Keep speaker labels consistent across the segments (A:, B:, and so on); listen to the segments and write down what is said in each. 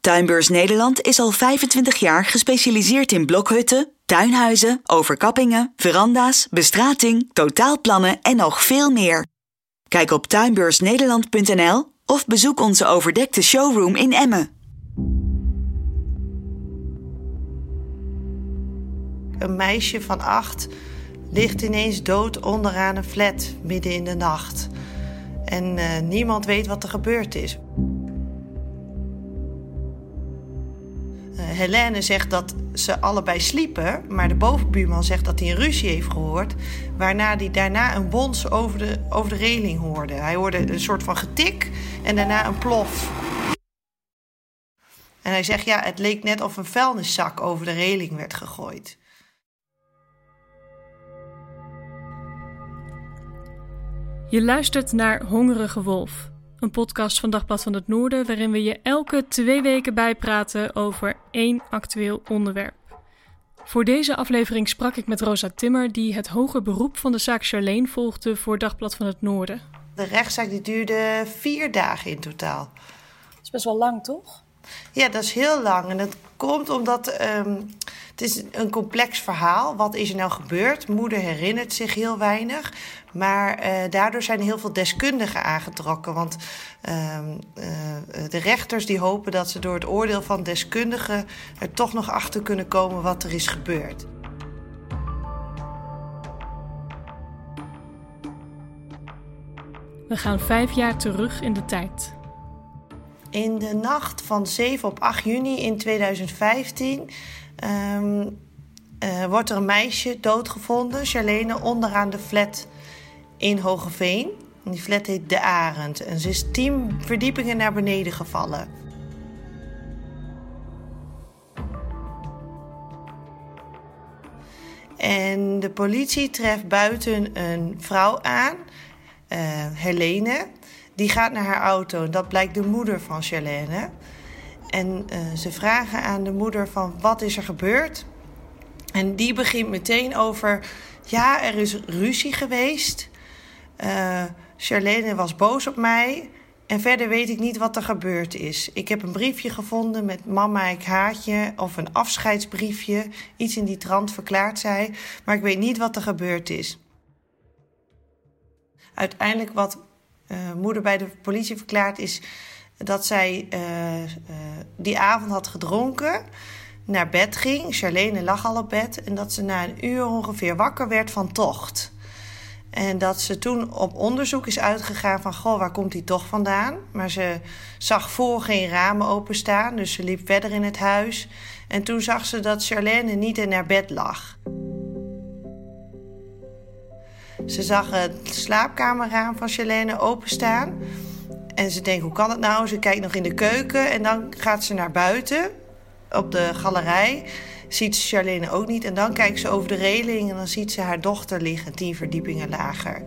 A: Tuinbeurs Nederland is al 25 jaar gespecialiseerd in blokhutten, tuinhuizen, overkappingen, veranda's, bestrating, totaalplannen en nog veel meer. Kijk op tuinbeursnederland.nl of bezoek onze overdekte showroom in Emmen.
B: Een meisje van acht ligt ineens dood onderaan een flat midden in de nacht. En uh, niemand weet wat er gebeurd is. Helene zegt dat ze allebei sliepen, maar de bovenbuurman zegt dat hij een ruzie heeft gehoord. Waarna hij daarna een bons over de, over de reling hoorde. Hij hoorde een soort van getik en daarna een plof. En hij zegt ja, het leek net of een vuilniszak over de reling werd gegooid.
C: Je luistert naar Hongerige Wolf, een podcast van Dagblad van het Noorden waarin we je elke twee weken bijpraten over één actueel onderwerp. Voor deze aflevering sprak ik met Rosa Timmer, die het hoger beroep van de zaak Charlene volgde voor Dagblad van het Noorden.
B: De rechtszaak die duurde vier dagen in totaal.
D: Dat is best wel lang, toch?
B: Ja, dat is heel lang. En dat komt omdat um, het is een complex verhaal. Wat is er nou gebeurd? Moeder herinnert zich heel weinig. Maar uh, daardoor zijn heel veel deskundigen aangetrokken. Want uh, uh, de rechters die hopen dat ze door het oordeel van deskundigen er toch nog achter kunnen komen wat er is gebeurd.
C: We gaan vijf jaar terug in de tijd.
B: In de nacht van 7 op 8 juni in 2015 um, uh, wordt er een meisje doodgevonden, Charlene, onderaan de flat in Hogeveen. Die flat heet De Arend en ze is tien verdiepingen naar beneden gevallen. En de politie treft buiten een vrouw aan, uh, Helene. Die gaat naar haar auto. Dat blijkt de moeder van Charlene. En uh, ze vragen aan de moeder van wat is er gebeurd? En die begint meteen over... Ja, er is ruzie geweest. Uh, Charlene was boos op mij. En verder weet ik niet wat er gebeurd is. Ik heb een briefje gevonden met mama, ik haat je. Of een afscheidsbriefje. Iets in die trant verklaart zij. Maar ik weet niet wat er gebeurd is. Uiteindelijk wat uh, moeder bij de politie verklaart is dat zij uh, uh, die avond had gedronken, naar bed ging. Charlene lag al op bed en dat ze na een uur ongeveer wakker werd van tocht. En dat ze toen op onderzoek is uitgegaan van... goh, waar komt die toch vandaan? Maar ze zag voor geen ramen openstaan, dus ze liep verder in het huis. En toen zag ze dat Charlene niet in haar bed lag. Ze zag het slaapkamerraam van Charlene openstaan. En ze denkt, hoe kan het nou? Ze kijkt nog in de keuken en dan gaat ze naar buiten op de galerij. Ziet ze Charlene ook niet. En dan kijkt ze over de reling en dan ziet ze haar dochter liggen tien verdiepingen lager.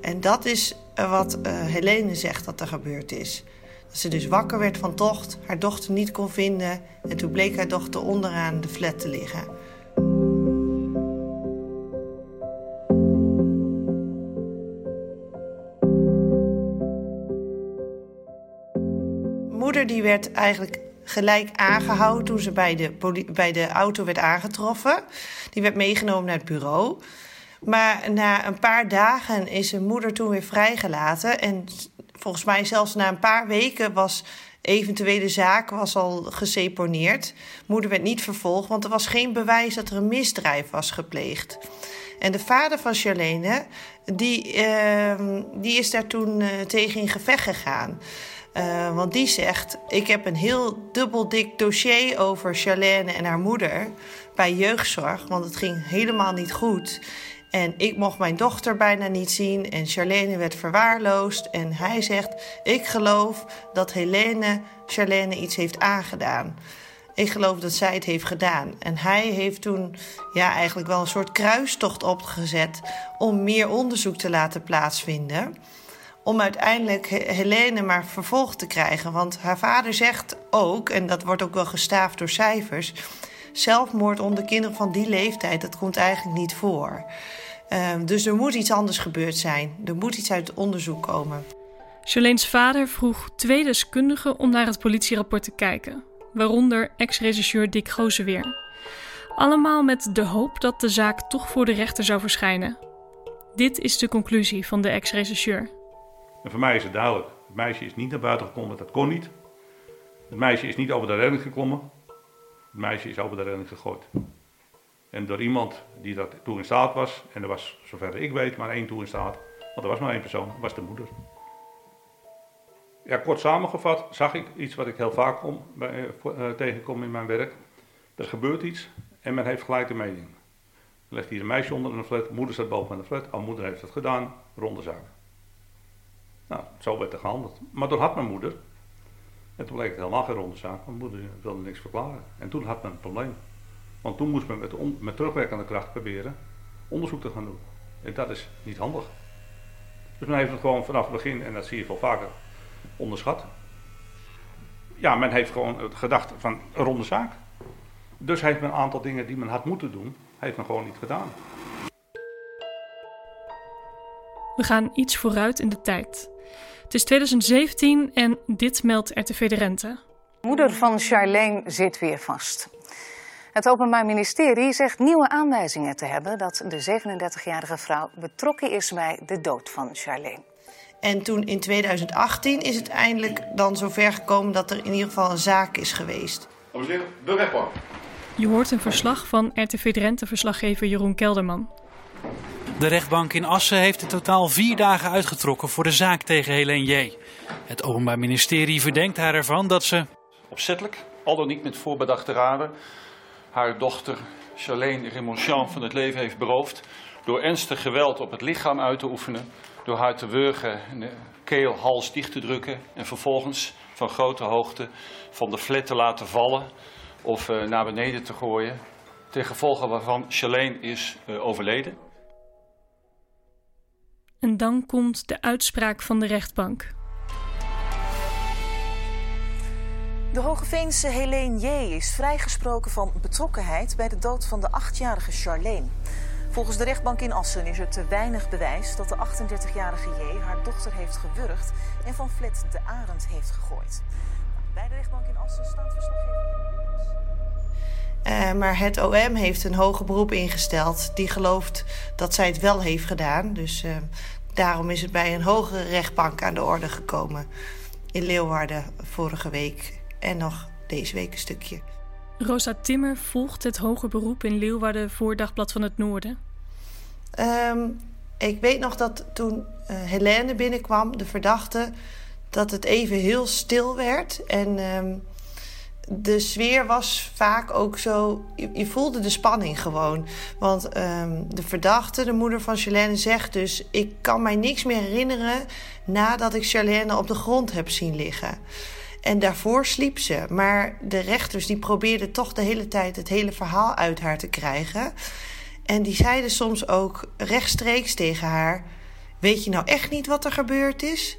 B: En dat is wat uh, Helene zegt dat er gebeurd is. Dat ze dus wakker werd van tocht, haar dochter niet kon vinden... en toen bleek haar dochter onderaan de flat te liggen. Die werd eigenlijk gelijk aangehouden toen ze bij de, bij de auto werd aangetroffen. Die werd meegenomen naar het bureau. Maar na een paar dagen is zijn moeder toen weer vrijgelaten. En volgens mij zelfs na een paar weken was eventuele zaak was al geseponeerd. Moeder werd niet vervolgd, want er was geen bewijs dat er een misdrijf was gepleegd. En de vader van Charlene, die, uh, die is daar toen uh, tegen in gevecht gegaan. Uh, want die zegt: Ik heb een heel dubbel dik dossier over Charlene en haar moeder bij jeugdzorg, want het ging helemaal niet goed. En ik mocht mijn dochter bijna niet zien en Charlene werd verwaarloosd. En hij zegt: Ik geloof dat Helene Charlene iets heeft aangedaan. Ik geloof dat zij het heeft gedaan. En hij heeft toen ja, eigenlijk wel een soort kruistocht opgezet om meer onderzoek te laten plaatsvinden. Om uiteindelijk Helene maar vervolgd te krijgen. Want haar vader zegt ook, en dat wordt ook wel gestaafd door cijfers. Zelfmoord onder kinderen van die leeftijd, dat komt eigenlijk niet voor. Uh, dus er moet iets anders gebeurd zijn. Er moet iets uit het onderzoek komen.
C: Charlene's vader vroeg twee deskundigen om naar het politierapport te kijken waaronder ex-regisseur Dick Gozeweer. Allemaal met de hoop dat de zaak toch voor de rechter zou verschijnen. Dit is de conclusie van de ex-regisseur.
E: Voor mij is het duidelijk. Het meisje is niet naar buiten gekomen, dat kon niet. Het meisje is niet over de redding geklommen. Het meisje is over de redding gegooid. En door iemand die dat toe in staat was, en er was, zover ik weet, maar één toe in staat, want er was maar één persoon, dat was de moeder. Ja, kort samengevat zag ik iets wat ik heel vaak kom, bij, uh, tegenkom in mijn werk. Er gebeurt iets en men heeft gelijk de mening. Er ligt hier een meisje onder een flat, moeder staat boven aan de flat, al moeder heeft het gedaan, ronde zaak. Nou, zo werd er gehandeld. Maar toen had mijn moeder, en toen bleek het helemaal geen ronde zaak, mijn moeder wilde niks verklaren. En toen had men een probleem. Want toen moest men met, met terugwerkende kracht proberen onderzoek te gaan doen. En dat is niet handig. Dus men heeft het gewoon vanaf het begin, en dat zie je veel vaker, onderschat. Ja, men heeft gewoon gedacht van een ronde zaak. Dus heeft men een aantal dingen die men had moeten doen, heeft men gewoon niet gedaan.
C: We gaan iets vooruit in de tijd. Het is 2017 en dit meldt RTV de Rente.
F: Moeder van Charlene zit weer vast. Het Openbaar Ministerie zegt nieuwe aanwijzingen te hebben dat de 37-jarige vrouw betrokken is bij de dood van Charlene.
B: En toen in 2018 is het eindelijk dan zover gekomen dat er in ieder geval een zaak is geweest.
C: De rechtbank. Je hoort een verslag van RTV Drenthe-verslaggever Jeroen Kelderman.
G: De rechtbank in Assen heeft in totaal vier dagen uitgetrokken voor de zaak tegen Helene J. Het Openbaar Ministerie verdenkt haar ervan dat ze...
H: Opzettelijk, al dan niet met voorbedachte raden, haar dochter Charlene Remonchant van het leven heeft beroofd... door ernstig geweld op het lichaam uit te oefenen door haar te wurgen, de keel, hals dicht te drukken en vervolgens van grote hoogte van de flat te laten vallen of uh, naar beneden te gooien, ten gevolge waarvan Charlene is uh, overleden.
C: En dan komt de uitspraak van de rechtbank.
F: De Hogeveense Helene J. is vrijgesproken van betrokkenheid bij de dood van de achtjarige Charlene. Volgens de rechtbank in Assen is er te weinig bewijs dat de 38-jarige J haar dochter heeft gewurgd en van flat de Arend heeft gegooid. Bij de rechtbank in Assen staat verslaggever.
B: Uh, maar het OM heeft een hoger beroep ingesteld. Die gelooft dat zij het wel heeft gedaan. Dus uh, daarom is het bij een hogere rechtbank aan de orde gekomen. In Leeuwarden vorige week en nog deze week een stukje.
C: Rosa Timmer volgt het hoger beroep in Leeuwarden voor Dagblad van het Noorden.
B: Um, ik weet nog dat toen uh, Helene binnenkwam, de verdachte, dat het even heel stil werd. En um, de sfeer was vaak ook zo. Je, voelde de spanning gewoon. Want um, de verdachte, de moeder van Charlene, zegt dus: Ik kan mij niks meer herinneren nadat ik Charlene op de grond heb zien liggen. En daarvoor sliep ze. Maar de rechters die probeerden toch de hele tijd het hele verhaal uit haar te krijgen. En die zeiden soms ook rechtstreeks tegen haar: Weet je nou echt niet wat er gebeurd is?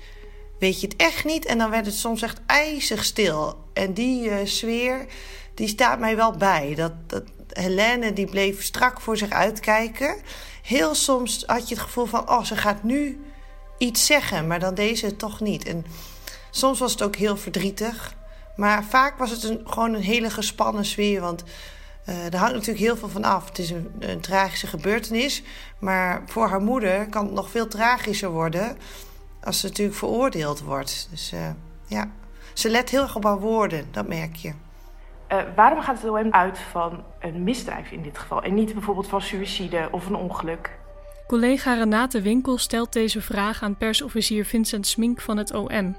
B: Weet je het echt niet? En dan werd het soms echt ijzig stil. En die uh, sfeer, die staat mij wel bij. Dat, dat Helene die bleef strak voor zich uitkijken. Heel soms had je het gevoel van: Oh, ze gaat nu iets zeggen, maar dan deze het toch niet. En Soms was het ook heel verdrietig. Maar vaak was het een, gewoon een hele gespannen sfeer. Want uh, er hangt natuurlijk heel veel van af. Het is een, een, tragische gebeurtenis. Maar voor haar moeder kan het nog veel tragischer worden. Als ze natuurlijk veroordeeld wordt. Dus uh, ja, Ze let heel erg op haar woorden, dat merk je.
I: Uh, waarom gaat het OM uit van een misdrijf in dit geval en niet bijvoorbeeld van suïcide of een ongeluk?
C: Collega Renate Winkel stelt deze vraag aan persofficier Vincent Smink van het OM.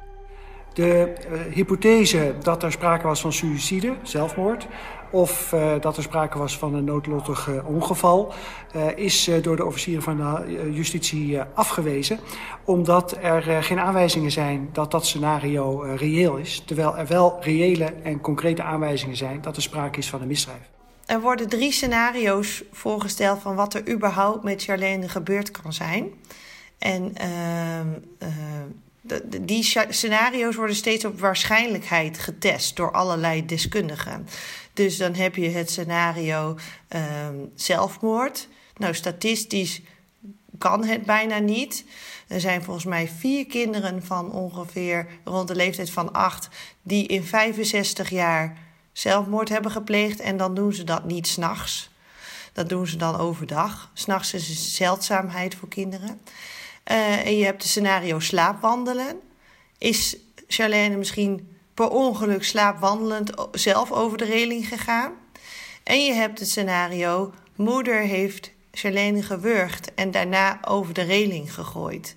J: De uh, hypothese dat er sprake was van suïcide, zelfmoord, of uh, dat er sprake was van een noodlottig uh, ongeval, is door de officieren van de justitie afgewezen. Omdat er geen aanwijzingen zijn dat dat scenario reëel is. Terwijl er wel reële en concrete aanwijzingen zijn dat er sprake is van een misdrijf.
B: Er worden drie scenario's voorgesteld van wat er überhaupt met Charlene gebeurd kan zijn. En uh, uh, die scenario's worden steeds op waarschijnlijkheid getest door allerlei deskundigen. Dus dan heb je het scenario uh, zelfmoord. Nou, statistisch kan het bijna niet. Er zijn volgens mij vier kinderen van ongeveer rond de leeftijd van acht die in 65 jaar zelfmoord hebben gepleegd. En dan doen ze dat niet s'nachts. Dat doen ze dan overdag. S'nachts is een zeldzaamheid voor kinderen. Uh, en je hebt het scenario slaapwandelen. Is Charlene misschien per ongeluk slaapwandelend zelf over de reling gegaan? En je hebt het scenario: moeder heeft Charlene gewurgd en daarna over de reling gegooid.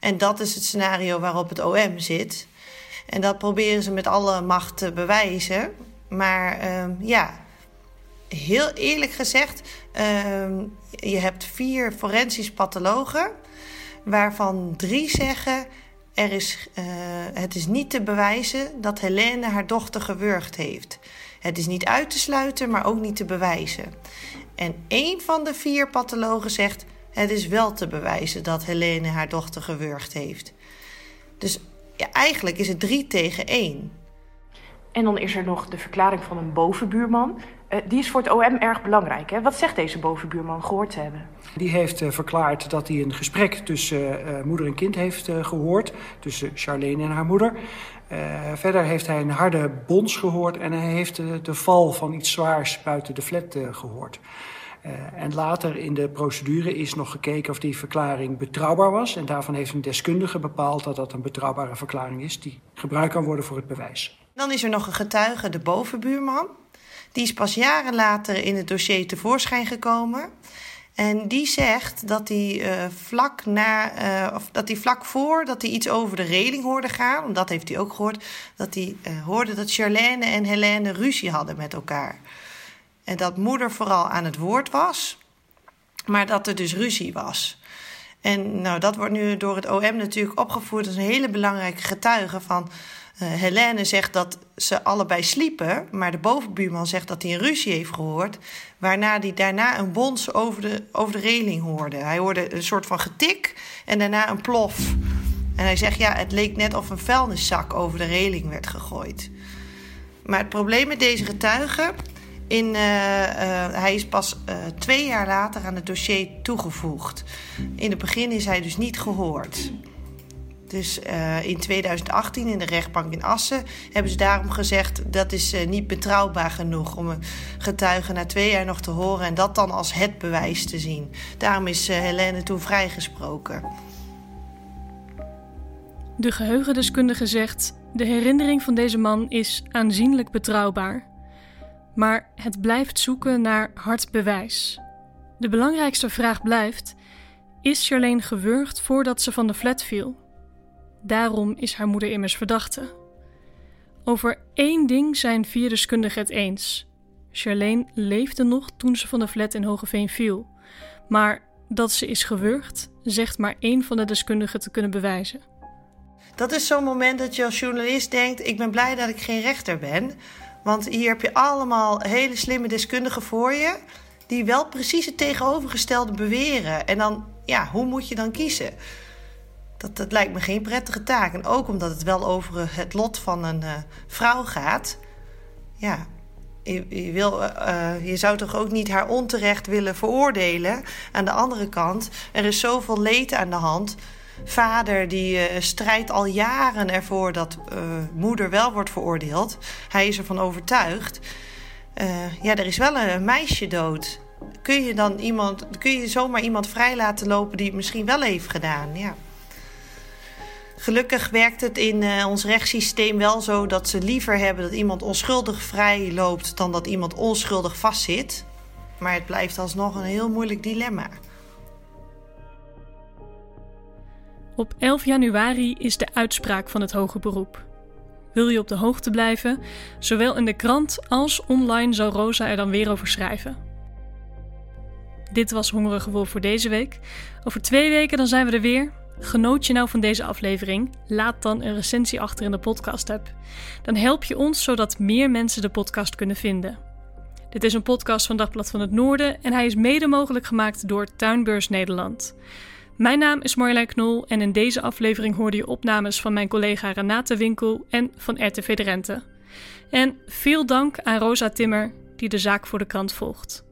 B: En dat is het scenario waarop het OM zit. En dat proberen ze met alle macht te bewijzen. Maar uh, ja, heel eerlijk gezegd, uh, je hebt vier forensisch pathologen, waarvan drie zeggen: er is, uh, het is niet te bewijzen dat Helene haar dochter gewurgd heeft. Het is niet uit te sluiten, maar ook niet te bewijzen. En één van de vier pathologen zegt: het is wel te bewijzen dat Helene haar dochter gewurgd heeft. Dus ja, eigenlijk is het drie tegen één.
I: En dan is er nog de verklaring van een bovenbuurman. Uh, die is voor het OM erg belangrijk. Hè? Wat zegt deze bovenbuurman gehoord te hebben?
J: Die heeft uh, verklaard dat hij een gesprek tussen uh, moeder en kind heeft gehoord. Tussen Charlene en haar moeder. verder heeft hij een harde bons gehoord. En hij heeft de val van iets zwaars buiten de flat gehoord. en later in de procedure is nog gekeken of die verklaring betrouwbaar was. En daarvan heeft een deskundige bepaald dat dat een betrouwbare verklaring is... die gebruikt kan worden voor het bewijs.
B: Dan is er nog een getuige, de bovenbuurman. Die is pas jaren later in het dossier tevoorschijn gekomen. En die zegt dat hij, uh, vlak, na, uh, of dat hij vlak voor dat hij iets over de reling hoorde gaan, want dat heeft hij ook gehoord, dat hij uh, hoorde dat Charlène en Helene ruzie hadden met elkaar. En dat moeder vooral aan het woord was, maar dat er dus ruzie was. En nou, dat wordt nu door het OM natuurlijk opgevoerd als een hele belangrijke getuige van Helene zegt dat ze allebei sliepen, maar de bovenbuurman zegt dat hij een ruzie heeft gehoord. Waarna hij daarna een bons over de, over de reling hoorde. Hij hoorde een soort van getik en daarna een plof. En hij zegt ja, het leek net of een vuilniszak over de reling werd gegooid. Maar het probleem met deze getuige. In, uh, uh, hij is pas uh, twee jaar later aan het dossier toegevoegd. In het begin is hij dus niet gehoord. Dus uh, in 2018 in de rechtbank in Assen hebben ze daarom gezegd dat is uh, niet betrouwbaar genoeg om een getuige na twee jaar nog te horen en dat dan als het bewijs te zien. Daarom is uh, Helene toen vrijgesproken.
C: De geheugendeskundige zegt: de herinnering van deze man is aanzienlijk betrouwbaar. Maar het blijft zoeken naar hard bewijs. De belangrijkste vraag blijft: is Charlene gewurgd voordat ze van de flat viel? Daarom is haar moeder immers verdachte. Over één ding zijn vier deskundigen het eens. Charlene leefde nog toen ze van de flat in Hogeveen viel. Maar dat ze is gewurgd, zegt maar één van de deskundigen te kunnen bewijzen.
B: Dat is zo'n moment dat je als journalist denkt: ik ben blij dat ik geen rechter ben. Want hier heb je allemaal hele slimme deskundigen voor je. Die wel precies het tegenovergestelde beweren. En dan, ja, hoe moet je dan kiezen? Dat, dat lijkt me geen prettige taak. En ook omdat het wel over het lot van een uh, vrouw gaat. Ja, je, je, wil, uh, je zou toch ook niet haar onterecht willen veroordelen. Aan de andere kant, er is zoveel leed aan de hand. Vader die uh, strijdt al jaren ervoor dat moeder wel wordt veroordeeld. Hij is ervan overtuigd. ja, er is wel een meisje dood. Kun je dan iemand, kun je zomaar iemand vrij laten lopen die het misschien wel heeft gedaan? Ja. Gelukkig werkt het in uh, ons rechtssysteem wel zo dat ze liever hebben dat iemand onschuldig vrij loopt dan dat iemand onschuldig vastzit. Maar het blijft alsnog een heel moeilijk dilemma.
C: Op 11 januari is de uitspraak van het hoge beroep. Wil je op de hoogte blijven? Zowel in de krant als online zal Rosa er dan weer over schrijven. Dit was Hongerige Wolf voor deze week. Over twee weken dan zijn we er weer. Genoot je nou van deze aflevering? Laat dan een recensie achter in de podcast-app. Dan help je ons zodat meer mensen de podcast kunnen vinden. Dit is een podcast van Dagblad van het Noorden en hij is mede mogelijk gemaakt door Tuinbeurs Nederland. Mijn naam is Marjolein Knol en in deze aflevering hoorde je opnames van mijn collega Renate Winkel en van RTV Drenthe. En veel dank aan Rosa Timmer die de zaak voor de krant volgt.